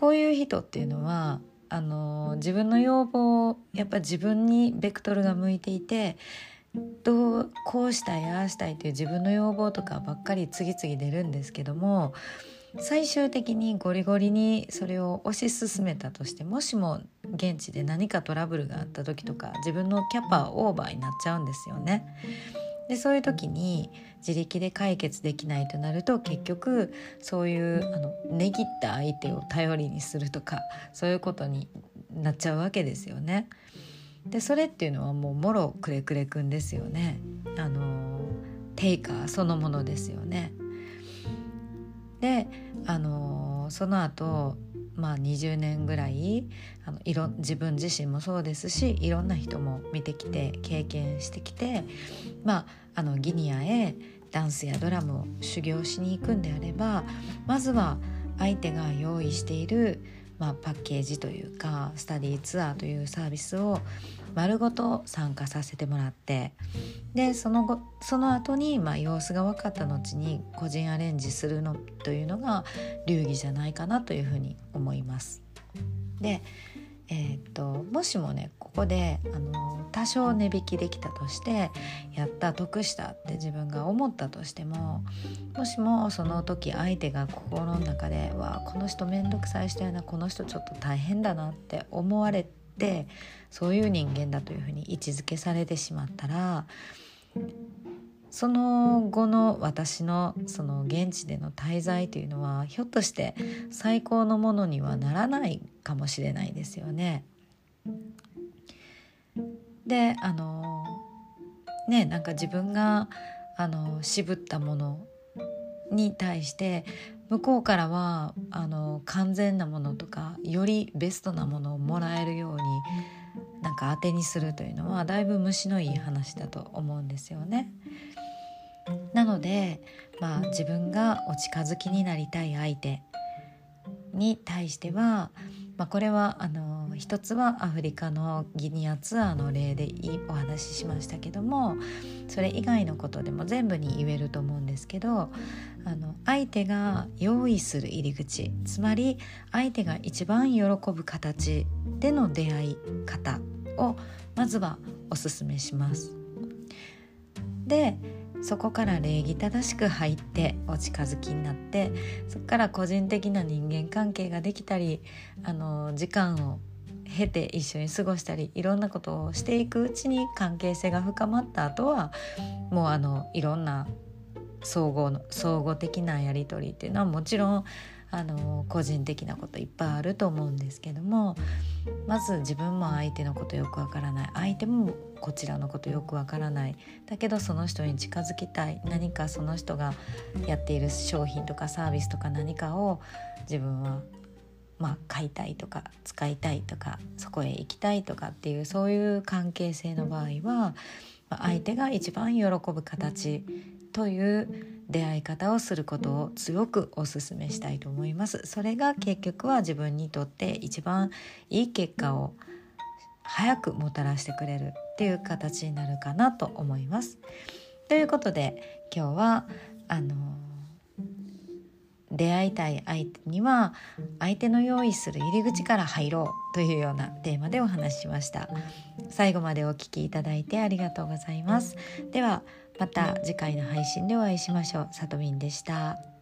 こういう人っていうのはあの自分の要望やっぱ自分にベクトルが向いていてどうこうしたいああしたいっていう自分の要望とかばっかり次々出るんですけども最終的にゴリゴリにそれを推し進めたとしてもしも現地で何かトラブルがあった時とか自分のキャパオーバーになっちゃうんですよね。でそういう時に自力で解決できないとなると結局そういうあの値切った相手を頼りにするとかそういうことになっちゃうわけですよね。でそれっていうのはもうもろくれくれくんですよね。あのテイカーそのものですよね。でその後まあ20年ぐらいあのいろ自分自身もそうですしいろんな人も見てきて経験してきて、まあ、あのギニアへダンスやドラムを修行しに行くんであればまずは相手が用意しているまあ、パッケージというかスタディーツアーというサービスを丸ごと参加させてもらってでその後その後にま、あ、様子が分かった後に個人アレンジするのというのが流儀じゃないかなというふうに思います。でえー、っともしもねここであの多少値引きできたとしてやった得したって自分が思ったとしてももしもその時相手が心の中で「わこの人面倒くさい人やなこの人ちょっと大変だな」って思われてそういう人間だというふうに位置づけされてしまったらその後の私のその現地での滞在というのはひょっとして最高のものにはならないかもしれないですよね。であのねなんか自分があの渋ったものに対して向こうからはあの完全なものとかよりベストなものをもらえるようになんか当てにするというのはだいぶ虫のいい話だと思うんですよね。なので、まあ、自分がお近づきになりたい相手に対しては、まあ、これはあの一つはアフリカのギニアツアーの例でお話ししましたけどもそれ以外のことでも全部に言えると思うんですけどあの相手が用意する入り口つまり相手が一番喜ぶ形での出会い方をまずはおすすめします。でそこから礼儀正しく入ってお近づきになってそこから個人的な人間関係ができたりあの時間を経て一緒に過ごしたりいろんなことをしていくうちに関係性が深まった後はもうあのいろんな総合の総合的なやり取りっていうのはもちろんあの個人的なこといっぱいあると思うんですけどもまず自分も相手のことよくわからない。相手もこちらのことよくわからない。だけどその人に近づきたい。何かその人がやっている商品とかサービスとか何かを自分はまあ、買いたいとか使いたいとかそこへ行きたいとかっていうそういう関係性の場合は相手が一番喜ぶ形という出会い方をすることを強くお勧めしたいと思います。それが結局は自分にとって一番いい結果を早くもたらしてくれるっていう形になるかなと思います。ということで今日はあの出会いたい相手には相手の用意する入り口から入ろうというようなテーマでお話ししました。最後までお聞きいただいてありがとうございます。ではまた次回の配信でお会いしましょう。さとみんでした。